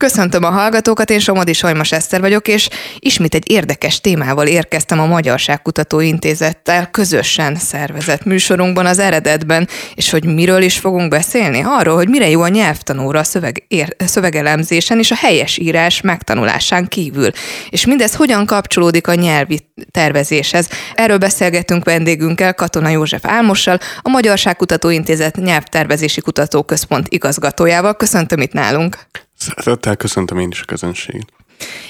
Köszöntöm a hallgatókat, én Somodi Sajmas Eszter vagyok, és ismét egy érdekes témával érkeztem a Magyarságkutató Intézettel közösen szervezett műsorunkban az eredetben, és hogy miről is fogunk beszélni? Arról, hogy mire jó a nyelvtanóra a szöveg, ér, szövegelemzésen és a helyes írás megtanulásán kívül. És mindez hogyan kapcsolódik a nyelvi tervezéshez? Erről beszélgetünk vendégünkkel, Katona József Álmossal, a Magyarságkutató Intézet nyelvtervezési kutatóközpont igazgatójával. Köszöntöm itt nálunk. Szeretettel köszöntöm én is a közönséget.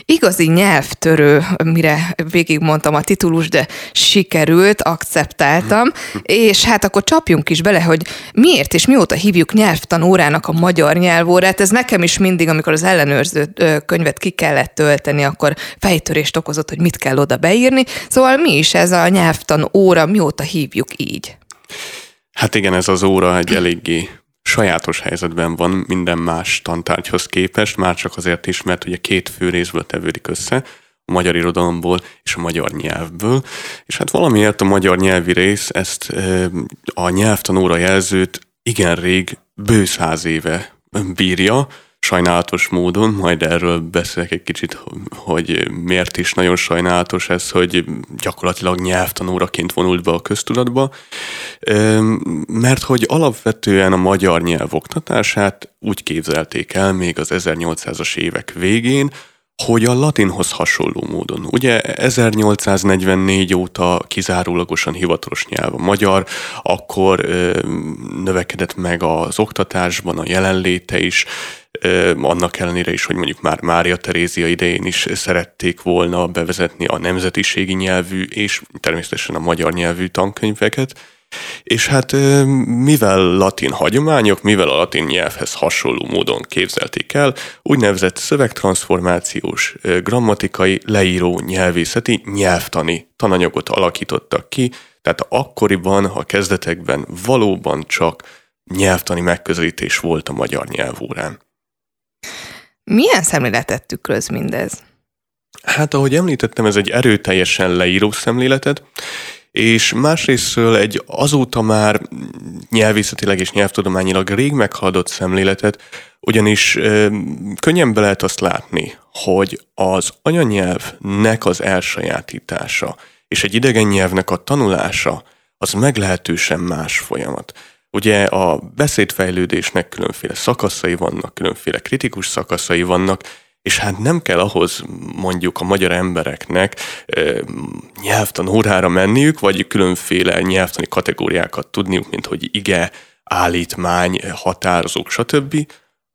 Igazi nyelvtörő, mire végigmondtam a titulus, de sikerült, akceptáltam, és hát akkor csapjunk is bele, hogy miért és mióta hívjuk nyelvtanórának a magyar nyelvórát. Ez nekem is mindig, amikor az ellenőrző könyvet ki kellett tölteni, akkor fejtörést okozott, hogy mit kell oda beírni. Szóval mi is ez a nyelvtan óra, mióta hívjuk így? Hát igen, ez az óra egy eléggé sajátos helyzetben van minden más tantárgyhoz képest, már csak azért is, mert ugye két fő részből tevődik össze, a magyar irodalomból és a magyar nyelvből, és hát valamiért a magyar nyelvi rész ezt a nyelvtanóra jelzőt igen rég, bő száz éve bírja, sajnálatos módon, majd erről beszélek egy kicsit, hogy miért is nagyon sajnálatos ez, hogy gyakorlatilag nyelvtanóraként vonult be a köztudatba, mert hogy alapvetően a magyar nyelv oktatását úgy képzelték el még az 1800-as évek végén, hogy a latinhoz hasonló módon. Ugye 1844 óta kizárólagosan hivatalos nyelv a magyar, akkor ö, növekedett meg az oktatásban a jelenléte is, annak ellenére is, hogy mondjuk már Mária Terézia idején is szerették volna bevezetni a nemzetiségi nyelvű és természetesen a magyar nyelvű tankönyveket és hát mivel latin hagyományok, mivel a latin nyelvhez hasonló módon képzelték el, úgynevezett szövegtransformációs, grammatikai, leíró nyelvészeti, nyelvtani tananyagot alakítottak ki, tehát akkoriban, a kezdetekben valóban csak nyelvtani megközelítés volt a magyar nyelvórán. Milyen szemléletet tükröz mindez? Hát, ahogy említettem, ez egy erőteljesen leíró szemléletet, és másrésztről egy azóta már nyelvészetileg és nyelvtudományilag rég meghaladott szemléletet, ugyanis ö, könnyen be lehet azt látni, hogy az anyanyelvnek az elsajátítása és egy idegen nyelvnek a tanulása az meglehetősen más folyamat. Ugye a beszédfejlődésnek különféle szakaszai vannak, különféle kritikus szakaszai vannak, és hát nem kell ahhoz mondjuk a magyar embereknek nyelvtan órára menniük, vagy különféle nyelvtani kategóriákat tudniuk, mint hogy ige, állítmány, határozók, stb.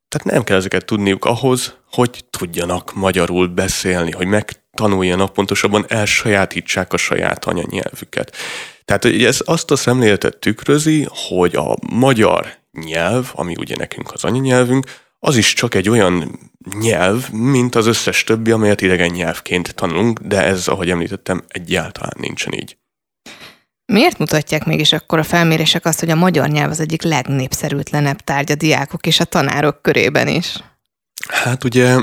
Tehát nem kell ezeket tudniuk ahhoz, hogy tudjanak magyarul beszélni, hogy megtanuljanak, pontosabban elsajátítsák a saját anyanyelvüket. Tehát ez azt a szemléletet tükrözi, hogy a magyar nyelv, ami ugye nekünk az anyanyelvünk, az is csak egy olyan nyelv, mint az összes többi, amelyet idegen nyelvként tanulunk, de ez, ahogy említettem, egyáltalán nincsen így. Miért mutatják mégis akkor a felmérések azt, hogy a magyar nyelv az egyik legnépszerűtlenebb tárgy a diákok és a tanárok körében is? Hát ugye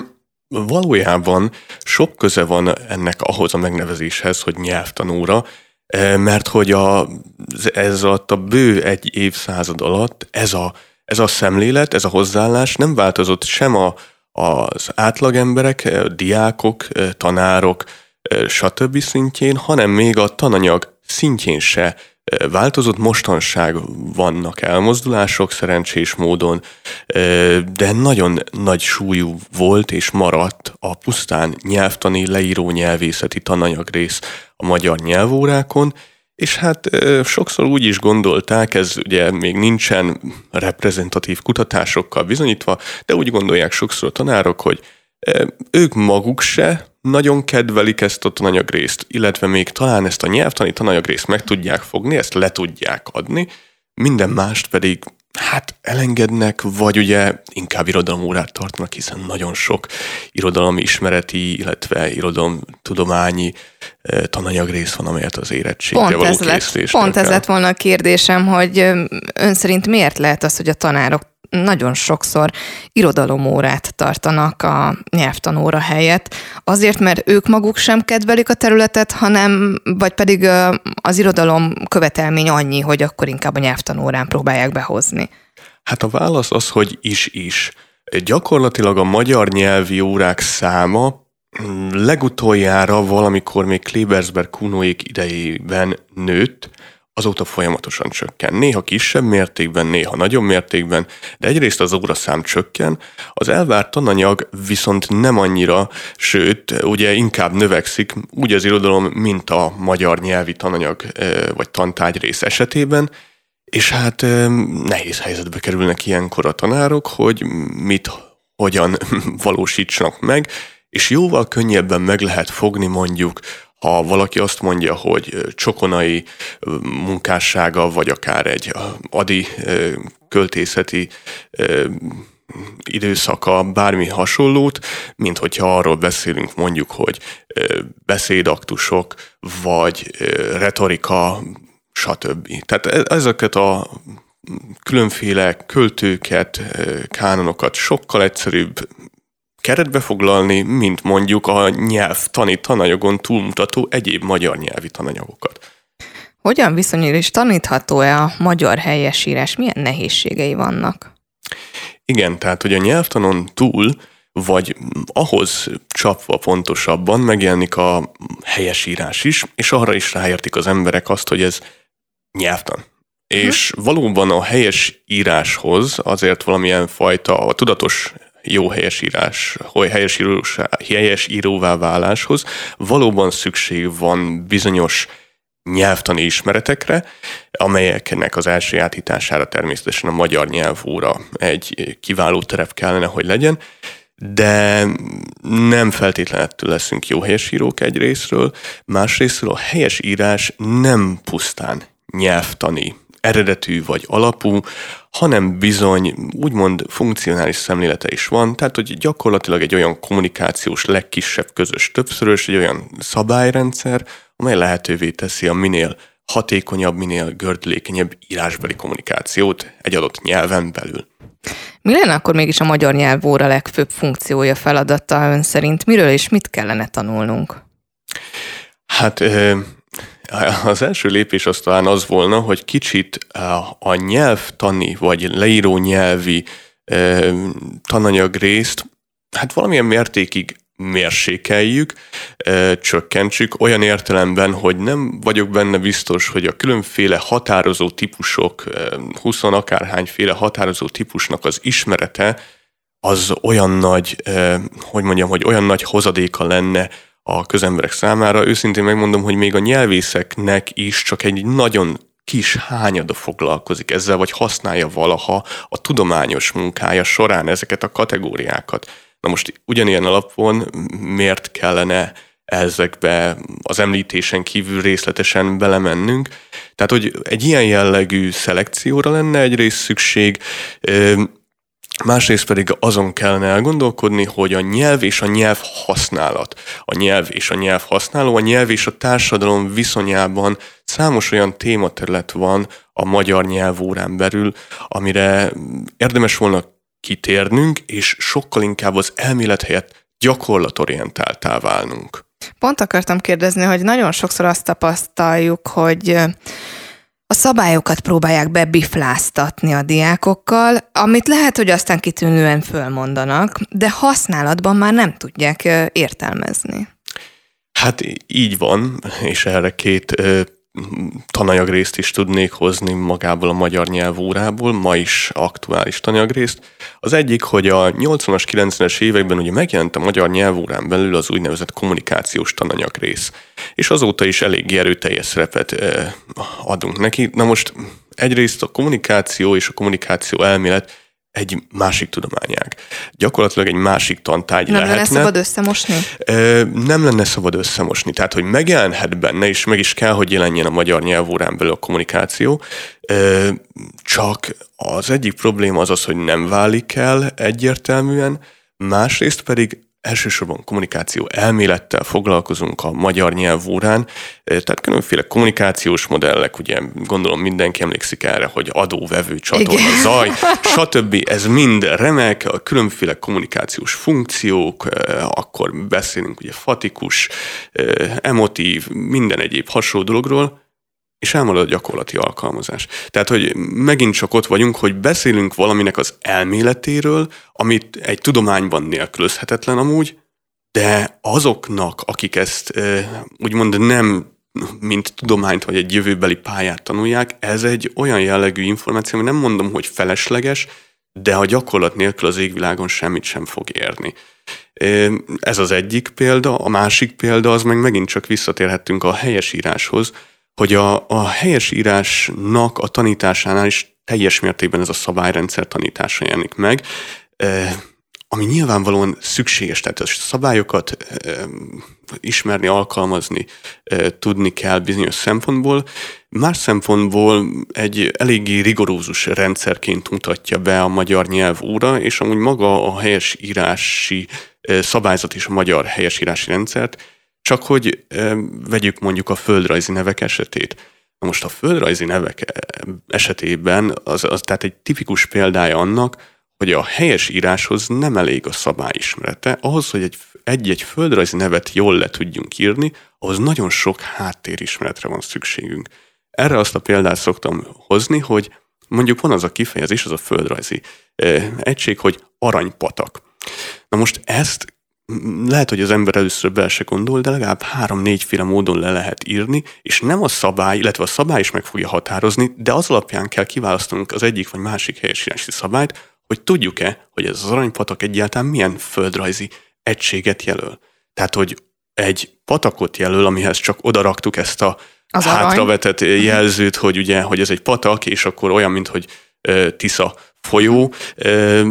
valójában sok köze van ennek ahhoz a megnevezéshez, hogy nyelvtanóra, eh, mert hogy a, ez alatt a bő egy évszázad alatt ez a ez a szemlélet, ez a hozzáállás nem változott sem a, az átlagemberek, a diákok, tanárok, stb. szintjén, hanem még a tananyag szintjén se változott, mostanság vannak elmozdulások szerencsés módon, de nagyon nagy súlyú volt és maradt a pusztán nyelvtani, leíró nyelvészeti tananyagrész a magyar nyelvórákon, és hát sokszor úgy is gondolták, ez ugye még nincsen reprezentatív kutatásokkal bizonyítva, de úgy gondolják sokszor a tanárok, hogy ők maguk se nagyon kedvelik ezt a tananyagrészt, illetve még talán ezt a nyelvtani tananyagrészt meg tudják fogni, ezt le tudják adni, minden mást pedig hát elengednek, vagy ugye inkább irodalomórát tartanak, hiszen nagyon sok irodalmi ismereti, illetve tudományi tananyag rész van, amelyet az érettségre pont való ez lett, Pont ez lett volna a kérdésem, hogy ön szerint miért lehet az, hogy a tanárok nagyon sokszor irodalomórát tartanak a nyelvtanóra helyett. Azért, mert ők maguk sem kedvelik a területet, hanem, vagy pedig az irodalom követelmény annyi, hogy akkor inkább a nyelvtanórán próbálják behozni. Hát a válasz az, hogy is-is. Gyakorlatilag a magyar nyelvi órák száma mm, legutoljára valamikor még Klebersberg Kunóék idejében nőtt, azóta folyamatosan csökken. Néha kisebb mértékben, néha nagyobb mértékben, de egyrészt az óraszám csökken, az elvárt tananyag viszont nem annyira, sőt, ugye inkább növekszik, úgy az irodalom, mint a magyar nyelvi tananyag vagy tantárgy rész esetében, és hát nehéz helyzetbe kerülnek ilyenkor a tanárok, hogy mit, hogyan valósítsanak meg, és jóval könnyebben meg lehet fogni mondjuk ha valaki azt mondja, hogy csokonai munkássága, vagy akár egy adi költészeti időszaka, bármi hasonlót, mint hogyha arról beszélünk mondjuk, hogy beszédaktusok, vagy retorika, stb. Tehát e, ezeket a különféle költőket, kánonokat sokkal egyszerűbb keretbe foglalni, mint mondjuk a nyelvtani tananyagon túlmutató egyéb magyar nyelvi tananyagokat. Hogyan viszonyul és tanítható-e a magyar helyesírás? Milyen nehézségei vannak? Igen, tehát hogy a nyelvtanon túl, vagy ahhoz csapva pontosabban megjelenik a helyesírás is, és arra is ráértik az emberek azt, hogy ez nyelvtan. És hm. valóban a helyes íráshoz azért valamilyen fajta a tudatos jó helyesírás, helyes, írós, helyes íróvá váláshoz valóban szükség van bizonyos nyelvtani ismeretekre, amelyeknek az elsajátítására természetesen a magyar nyelvóra egy kiváló terep kellene, hogy legyen, de nem feltétlenül leszünk jó helyesírók egy részről, másrésztről a helyes írás nem pusztán nyelvtani eredetű vagy alapú, hanem bizony úgymond funkcionális szemlélete is van, tehát hogy gyakorlatilag egy olyan kommunikációs legkisebb közös többszörös, egy olyan szabályrendszer, amely lehetővé teszi a minél hatékonyabb, minél gördülékenyebb írásbeli kommunikációt egy adott nyelven belül. Mi lenne akkor mégis a magyar nyelv óra legfőbb funkciója, feladata ön szerint? Miről és mit kellene tanulnunk? Hát az első lépés az talán az volna, hogy kicsit a nyelvtani vagy leíró nyelvi tananyag részt hát valamilyen mértékig mérsékeljük, csökkentsük olyan értelemben, hogy nem vagyok benne biztos, hogy a különféle határozó típusok, 20 akárhányféle határozó típusnak az ismerete az olyan nagy, hogy mondjam, hogy olyan nagy hozadéka lenne a közemberek számára. Őszintén megmondom, hogy még a nyelvészeknek is csak egy nagyon kis hányada foglalkozik ezzel, vagy használja valaha a tudományos munkája során ezeket a kategóriákat. Na most ugyanilyen alapon miért kellene ezekbe az említésen kívül részletesen belemennünk. Tehát, hogy egy ilyen jellegű szelekcióra lenne egyrészt szükség, Másrészt pedig azon kellene elgondolkodni, hogy a nyelv és a nyelv használat, a nyelv és a nyelv használó, a nyelv és a társadalom viszonyában számos olyan tématerület van a magyar nyelvórán belül, amire érdemes volna kitérnünk, és sokkal inkább az elmélet helyett gyakorlatorientáltá válnunk. Pont akartam kérdezni, hogy nagyon sokszor azt tapasztaljuk, hogy a szabályokat próbálják bebifláztatni a diákokkal, amit lehet, hogy aztán kitűnően fölmondanak, de használatban már nem tudják értelmezni. Hát így van, és erre két tananyagrészt is tudnék hozni magából a magyar nyelvórából, ma is aktuális tananyagrészt. Az egyik, hogy a 80-as, 90-es években ugye megjelent a magyar nyelvórán belül az úgynevezett kommunikációs tananyagrész, és azóta is elég erőteljes szerepet adunk neki. Na most egyrészt a kommunikáció és a kommunikáció elmélet egy másik tudományág. Gyakorlatilag egy másik tantárgy nem lehetne. Nem lenne szabad összemosni? Nem lenne szabad összemosni. Tehát, hogy megjelenhet benne, és meg is kell, hogy jelenjen a magyar nyelvórán belül a kommunikáció, csak az egyik probléma az az, hogy nem válik el egyértelműen, másrészt pedig elsősorban kommunikáció elmélettel foglalkozunk a magyar nyelv órán, tehát különféle kommunikációs modellek, ugye gondolom mindenki emlékszik erre, hogy adó-vevő csatorna, Igen. zaj, stb. Ez mind remek, a különféle kommunikációs funkciók, akkor beszélünk ugye fatikus, emotív, minden egyéb hasonló dologról, és elmarad a gyakorlati alkalmazás. Tehát, hogy megint csak ott vagyunk, hogy beszélünk valaminek az elméletéről, amit egy tudományban nélkülözhetetlen amúgy, de azoknak, akik ezt úgymond nem mint tudományt vagy egy jövőbeli pályát tanulják, ez egy olyan jellegű információ, ami nem mondom, hogy felesleges, de a gyakorlat nélkül az égvilágon semmit sem fog érni. Ez az egyik példa, a másik példa az meg megint csak visszatérhettünk a helyesíráshoz, hogy a, a helyesírásnak a tanításánál is teljes mértékben ez a szabályrendszer tanítása jelenik meg, ami nyilvánvalóan szükséges, tehát a szabályokat ismerni, alkalmazni tudni kell bizonyos szempontból. Más szempontból egy eléggé rigorózus rendszerként mutatja be a magyar nyelv óra, és amúgy maga a helyesírási szabályzat és a magyar helyesírási rendszert, csak hogy vegyük mondjuk a földrajzi nevek esetét. Na most a földrajzi nevek esetében az, az tehát egy tipikus példája annak, hogy a helyes íráshoz nem elég a szabályismerete, ahhoz, hogy egy, egy-egy földrajzi nevet jól le tudjunk írni, ahhoz nagyon sok háttérismeretre van szükségünk. Erre azt a példát szoktam hozni, hogy mondjuk van az a kifejezés, az a földrajzi egység, hogy aranypatak. Na most ezt lehet, hogy az ember először bele se gondol, de legalább három-négyféle módon le lehet írni, és nem a szabály, illetve a szabály is meg fogja határozni, de az alapján kell kiválasztanunk az egyik vagy másik helyesírási szabályt, hogy tudjuk-e, hogy ez az aranypatak egyáltalán milyen földrajzi egységet jelöl. Tehát, hogy egy patakot jelöl, amihez csak odaraktuk ezt a az hátravetett arany. Mhm. jelzőt, hogy ugye, hogy ez egy patak, és akkor olyan, mint hogy Tisza folyó, e,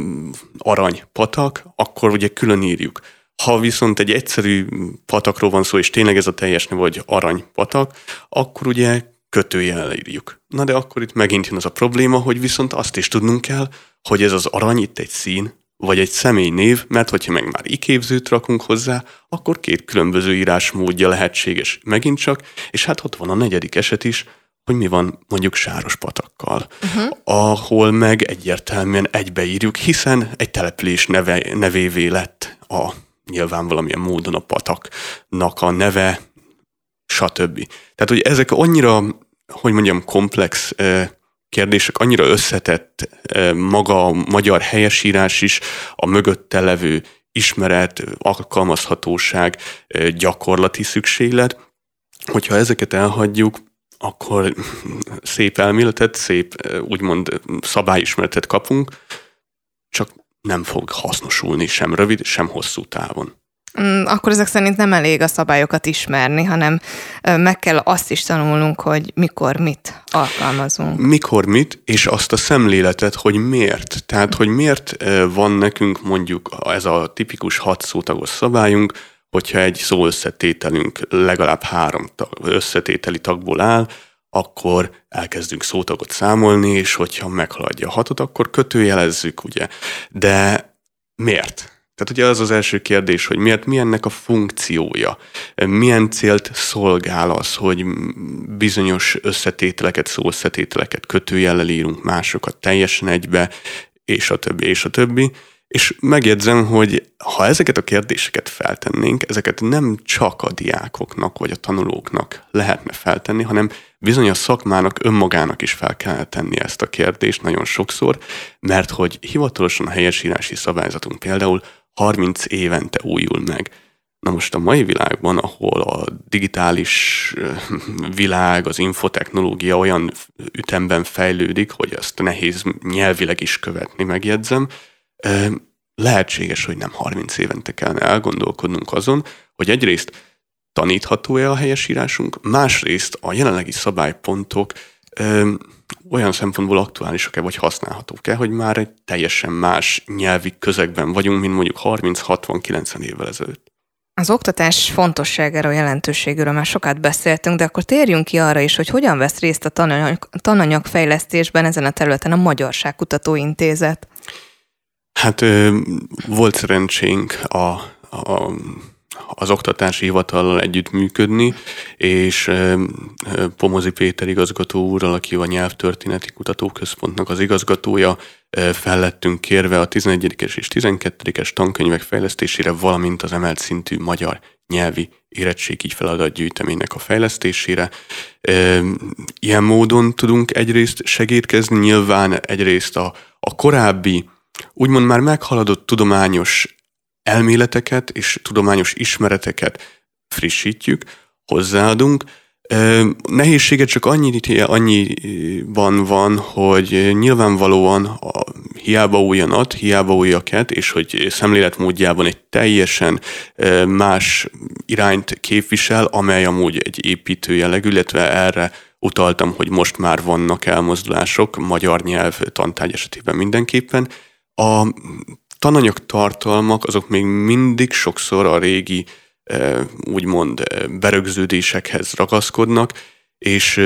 arany patak, akkor ugye külön írjuk. Ha viszont egy egyszerű patakról van szó, és tényleg ez a teljes neve, vagy arany patak, akkor ugye kötőjel írjuk. Na de akkor itt megint jön az a probléma, hogy viszont azt is tudnunk kell, hogy ez az arany itt egy szín, vagy egy személynév, mert hogyha meg már iképzőt rakunk hozzá, akkor két különböző írásmódja lehetséges megint csak, és hát ott van a negyedik eset is, hogy mi van mondjuk sáros patakkal, uh-huh. ahol meg egyértelműen egybeírjuk, hiszen egy település neve, nevévé lett a nyilván valamilyen módon a pataknak a neve, stb. Tehát, hogy ezek annyira, hogy mondjam, komplex kérdések, annyira összetett maga a magyar helyesírás is, a mögötte levő ismeret, alkalmazhatóság, gyakorlati szükséglet, hogyha ezeket elhagyjuk, akkor szép elméletet, szép úgymond szabályismeretet kapunk, csak nem fog hasznosulni sem rövid, sem hosszú távon. Mm, akkor ezek szerint nem elég a szabályokat ismerni, hanem meg kell azt is tanulnunk, hogy mikor mit alkalmazunk. Mikor mit, és azt a szemléletet, hogy miért. Tehát, hogy miért van nekünk mondjuk ez a tipikus hat szótagos szabályunk, hogyha egy szó összetételünk legalább három összetételi tagból áll, akkor elkezdünk szótagot számolni, és hogyha meghaladja a hatot, akkor kötőjelezzük, ugye. De miért? Tehát ugye az az első kérdés, hogy miért, mi ennek a funkciója, milyen célt szolgál az, hogy bizonyos összetételeket, szóösszetételeket kötőjellel írunk, másokat teljesen egybe, és a többi, és a többi. És megjegyzem, hogy ha ezeket a kérdéseket feltennénk, ezeket nem csak a diákoknak vagy a tanulóknak lehetne feltenni, hanem bizony a szakmának önmagának is fel kell tenni ezt a kérdést nagyon sokszor, mert hogy hivatalosan helyesírási szabályzatunk például 30 évente újul meg. Na most a mai világban, ahol a digitális világ, az infotechnológia olyan ütemben fejlődik, hogy ezt nehéz nyelvileg is követni, megjegyzem, lehetséges, hogy nem 30 évente kellene elgondolkodnunk azon, hogy egyrészt tanítható-e a helyesírásunk, másrészt a jelenlegi szabálypontok olyan szempontból aktuálisak-e vagy használhatók-e, hogy már egy teljesen más nyelvi közegben vagyunk, mint mondjuk 30-60-90 évvel ezelőtt. Az oktatás fontosságáról, jelentőségéről már sokat beszéltünk, de akkor térjünk ki arra is, hogy hogyan vesz részt a tananyag, tananyagfejlesztésben ezen a területen a Magyarságkutató Intézet. Hát volt szerencsénk a, a az oktatási hivatallal együttműködni, és Pomozi Péter igazgató úrral, aki a Nyelvtörténeti Kutatóközpontnak az igazgatója, fel lettünk kérve a 11-es és 12-es tankönyvek fejlesztésére, valamint az emelt szintű magyar nyelvi érettségi feladatgyűjteménynek a fejlesztésére. Ilyen módon tudunk egyrészt segítkezni, nyilván egyrészt a, a korábbi, úgymond már meghaladott tudományos elméleteket és tudományos ismereteket frissítjük, hozzáadunk, Nehézsége csak annyi, annyiban van, hogy nyilvánvalóan a, hiába újonat, hiába újaket, és hogy szemléletmódjában egy teljesen más irányt képvisel, amely amúgy egy építő jellegű, illetve erre utaltam, hogy most már vannak elmozdulások, magyar nyelv tantárgy esetében mindenképpen. A tananyag tartalmak azok még mindig sokszor a régi úgymond berögződésekhez ragaszkodnak, és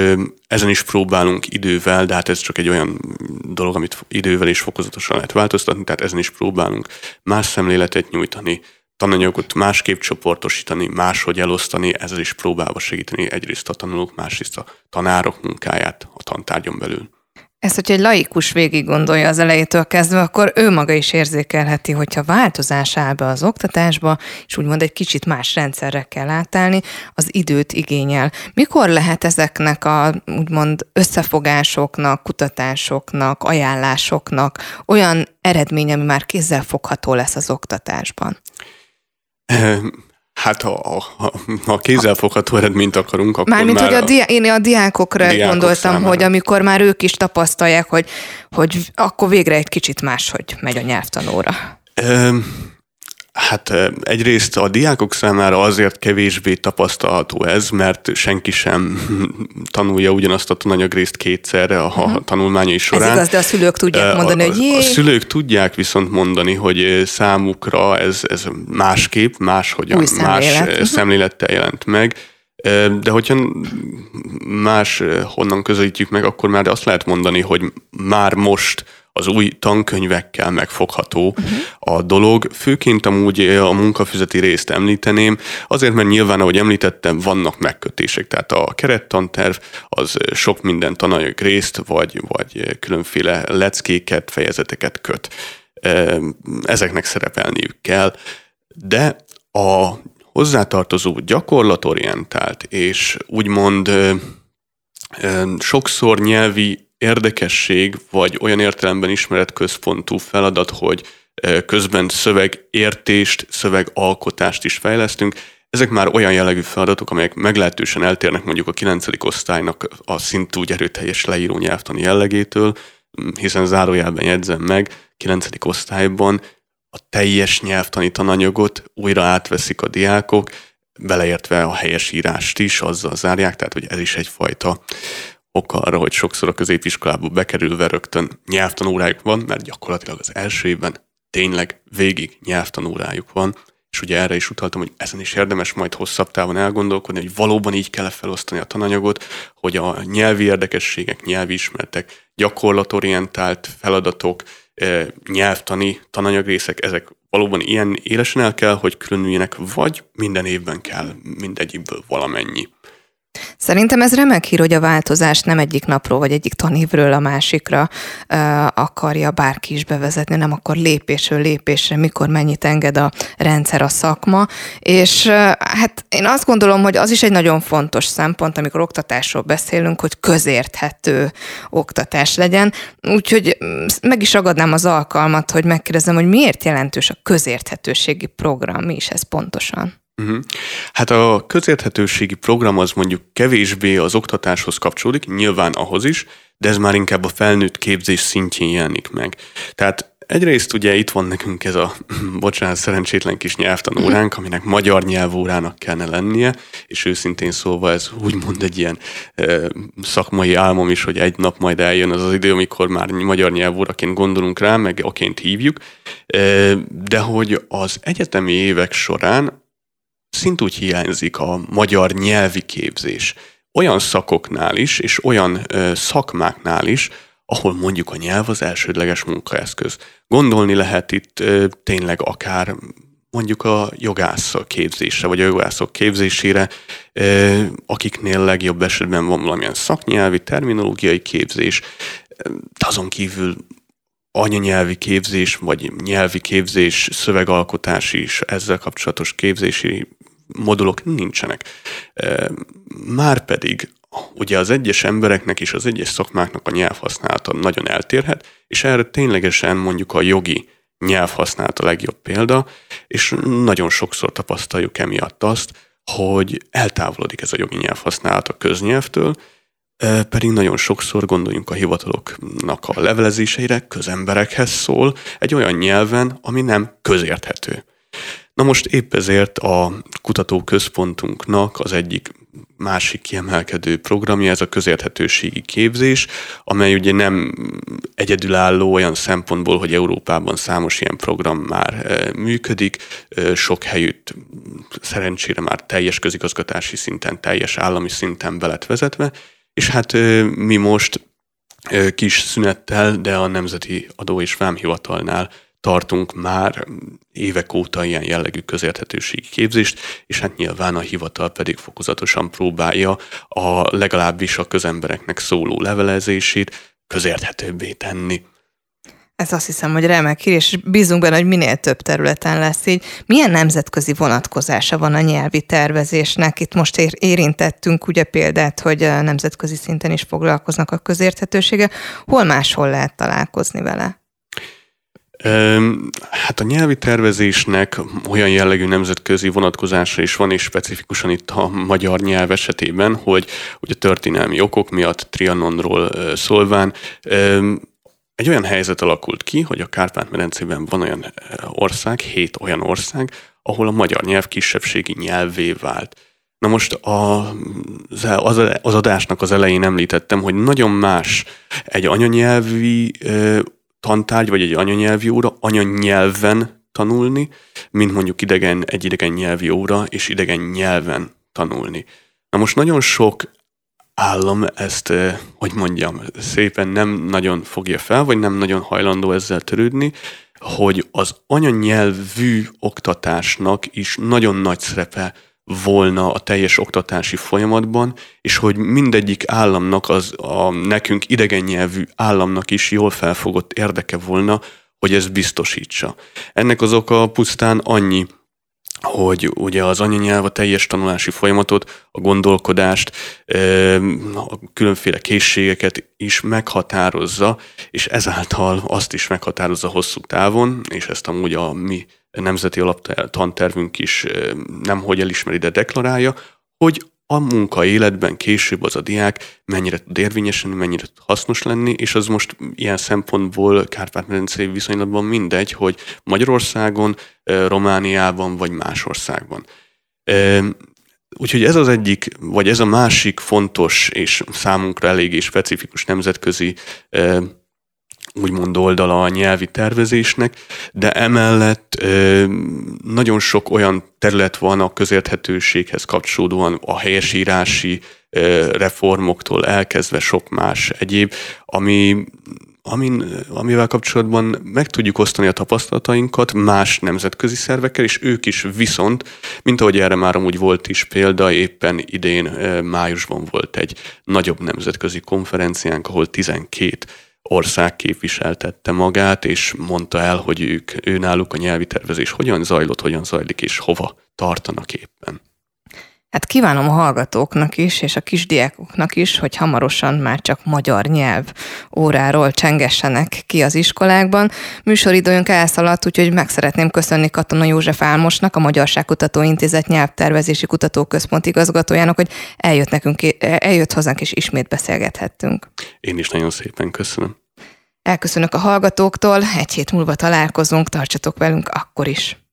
ezen is próbálunk idővel, de hát ez csak egy olyan dolog, amit idővel és fokozatosan lehet változtatni, tehát ezen is próbálunk más szemléletet nyújtani, tananyagot másképp csoportosítani, máshogy elosztani, ezzel is próbálva segíteni egyrészt a tanulók, másrészt a tanárok munkáját a tantárgyon belül. Ezt, hogyha egy laikus végig gondolja az elejétől kezdve, akkor ő maga is érzékelheti, hogyha változás áll be az oktatásba, és úgymond egy kicsit más rendszerre kell átállni, az időt igényel. Mikor lehet ezeknek a úgymond összefogásoknak, kutatásoknak, ajánlásoknak olyan eredmény, ami már fogható lesz az oktatásban? Hát ha, ha, ha kézzelfogható eredményt akarunk, akkor Mármint, már hogy a, diá- én a diákokra diákok gondoltam, számára. hogy amikor már ők is tapasztalják, hogy, hogy akkor végre egy kicsit máshogy megy a nyelvtanóra. Hát egyrészt a diákok számára azért kevésbé tapasztalható ez, mert senki sem tanulja ugyanazt a tananyagrészt kétszerre a uh-huh. tanulmányai során. Ez igaz, de a szülők tudják mondani, a, hogy jé. A szülők tudják viszont mondani, hogy számukra ez, ez másképp, máshogyan, Új más szemlélet. szemlélettel jelent meg. De hogyha más honnan közelítjük meg, akkor már azt lehet mondani, hogy már most az új tankönyvekkel megfogható a dolog. Főként amúgy a munkafüzeti részt említeném, azért, mert nyilván, ahogy említettem, vannak megkötések. Tehát a kerettanterv az sok minden tananyag részt, vagy, vagy különféle leckéket, fejezeteket köt. Ezeknek szerepelniük kell, de a hozzátartozó gyakorlatorientált és úgymond sokszor nyelvi érdekesség, vagy olyan értelemben ismeretközpontú feladat, hogy közben szövegértést, szövegalkotást is fejlesztünk. Ezek már olyan jellegű feladatok, amelyek meglehetősen eltérnek mondjuk a 9. osztálynak a szintú erőteljes leíró nyelvtani jellegétől, hiszen zárójelben jegyzem meg, 9. osztályban a teljes nyelvtani tananyagot újra átveszik a diákok, beleértve a helyes írást is, azzal zárják, tehát hogy ez is egyfajta oka arra, hogy sokszor a középiskolába bekerülve rögtön nyelvtanórájuk van, mert gyakorlatilag az első évben tényleg végig nyelvtanórájuk van, és ugye erre is utaltam, hogy ezen is érdemes majd hosszabb távon elgondolkodni, hogy valóban így kell felosztani a tananyagot, hogy a nyelvi érdekességek, nyelvi ismeretek, gyakorlatorientált feladatok, eh, nyelvtani tananyagrészek, ezek valóban ilyen élesen el kell, hogy különüljenek, vagy minden évben kell mindegyikből valamennyi. Szerintem ez remek hír, hogy a változás nem egyik napról vagy egyik tanévről a másikra uh, akarja bárki is bevezetni, nem akkor lépésről lépésre, mikor mennyit enged a rendszer, a szakma. És uh, hát én azt gondolom, hogy az is egy nagyon fontos szempont, amikor oktatásról beszélünk, hogy közérthető oktatás legyen. Úgyhogy mm, meg is ragadnám az alkalmat, hogy megkérdezem, hogy miért jelentős a közérthetőségi program, mi is ez pontosan? Uh-huh. Hát a közérthetőségi program az mondjuk kevésbé az oktatáshoz kapcsolódik, nyilván ahhoz is, de ez már inkább a felnőtt képzés szintjén jelenik meg. Tehát egyrészt ugye itt van nekünk ez a, bocsánat, szerencsétlen kis nyelvtanóránk, aminek magyar nyelvórának kellene lennie, és őszintén szólva ez úgymond egy ilyen e, szakmai álmom is, hogy egy nap majd eljön az az idő, amikor már magyar nyelvóraként gondolunk rá, meg aként hívjuk, e, de hogy az egyetemi évek során szintúgy hiányzik a magyar nyelvi képzés. Olyan szakoknál is, és olyan ö, szakmáknál is, ahol mondjuk a nyelv az elsődleges munkaeszköz. Gondolni lehet itt ö, tényleg akár mondjuk a jogászok képzésre, vagy a jogászok képzésére, akiknél legjobb esetben van valamilyen szaknyelvi, terminológiai képzés, de azon kívül anyanyelvi képzés, vagy nyelvi képzés, szövegalkotás is, ezzel kapcsolatos képzési modulok nincsenek. Márpedig ugye az egyes embereknek és az egyes szakmáknak a nyelvhasználata nagyon eltérhet, és erre ténylegesen mondjuk a jogi nyelvhasználat a legjobb példa, és nagyon sokszor tapasztaljuk emiatt azt, hogy eltávolodik ez a jogi nyelvhasználat a köznyelvtől, pedig nagyon sokszor gondoljunk a hivataloknak a levelezéseire, közemberekhez szól, egy olyan nyelven, ami nem közérthető. Na most épp ezért a kutatóközpontunknak az egyik másik kiemelkedő programja, ez a közérthetőségi képzés, amely ugye nem egyedülálló olyan szempontból, hogy Európában számos ilyen program már e, működik, e, sok helyütt szerencsére már teljes közigazgatási szinten, teljes állami szinten belet vezetve, és hát e, mi most kis szünettel, de a Nemzeti Adó és Vámhivatalnál tartunk már évek óta ilyen jellegű közérthetőségi képzést, és hát nyilván a hivatal pedig fokozatosan próbálja a legalábbis a közembereknek szóló levelezését közérthetőbbé tenni. Ez azt hiszem, hogy remek hír, és bízunk benne, hogy minél több területen lesz így. Milyen nemzetközi vonatkozása van a nyelvi tervezésnek? Itt most érintettünk ugye példát, hogy nemzetközi szinten is foglalkoznak a közérthetősége. Hol máshol lehet találkozni vele? Hát a nyelvi tervezésnek olyan jellegű nemzetközi vonatkozása is van, és specifikusan itt a magyar nyelv esetében, hogy ugye történelmi okok miatt Trianonról szólván egy olyan helyzet alakult ki, hogy a Kárpát-medencében van olyan ország, hét olyan ország, ahol a magyar nyelv kisebbségi nyelvé vált. Na most a, az, az adásnak az elején említettem, hogy nagyon más egy anyanyelvi tantárgy, vagy egy anyanyelvi óra anyanyelven tanulni, mint mondjuk idegen, egy idegen nyelvi óra, és idegen nyelven tanulni. Na most nagyon sok állam ezt, eh, hogy mondjam, szépen nem nagyon fogja fel, vagy nem nagyon hajlandó ezzel törődni, hogy az anyanyelvű oktatásnak is nagyon nagy szerepe volna a teljes oktatási folyamatban, és hogy mindegyik államnak, az a nekünk idegen nyelvű államnak is jól felfogott érdeke volna, hogy ezt biztosítsa. Ennek az oka pusztán annyi, hogy ugye az anyanyelv a teljes tanulási folyamatot, a gondolkodást, a különféle készségeket is meghatározza, és ezáltal azt is meghatározza hosszú távon, és ezt amúgy a mi nemzeti alaptantervünk is nemhogy elismeri, de deklarálja, hogy a munka életben később az a diák mennyire tud érvényesülni, mennyire tud hasznos lenni, és az most ilyen szempontból Kárpát-medencei viszonylatban mindegy, hogy Magyarországon, Romániában vagy más országban. Úgyhogy ez az egyik, vagy ez a másik fontos és számunkra eléggé specifikus nemzetközi úgymond oldala a nyelvi tervezésnek, de emellett nagyon sok olyan terület van a közérthetőséghez kapcsolódóan a helyesírási reformoktól elkezdve sok más egyéb, ami amin, amivel kapcsolatban meg tudjuk osztani a tapasztalatainkat más nemzetközi szervekkel, és ők is viszont, mint ahogy erre már amúgy volt is példa, éppen idén májusban volt egy nagyobb nemzetközi konferenciánk, ahol 12 ország képviseltette magát, és mondta el, hogy ők, ő náluk a nyelvi tervezés hogyan zajlott, hogyan zajlik, és hova tartanak éppen. Hát kívánom a hallgatóknak is, és a kisdiákoknak is, hogy hamarosan már csak magyar nyelv óráról csengessenek ki az iskolákban. Műsoridőnk elszaladt, úgyhogy meg szeretném köszönni Katona József Álmosnak, a Magyarságkutató Intézet nyelvtervezési kutatóközpont igazgatójának, hogy eljött, nekünk, eljött hozzánk és ismét beszélgethettünk. Én is nagyon szépen köszönöm. Elköszönök a hallgatóktól, egy hét múlva találkozunk, tartsatok velünk akkor is.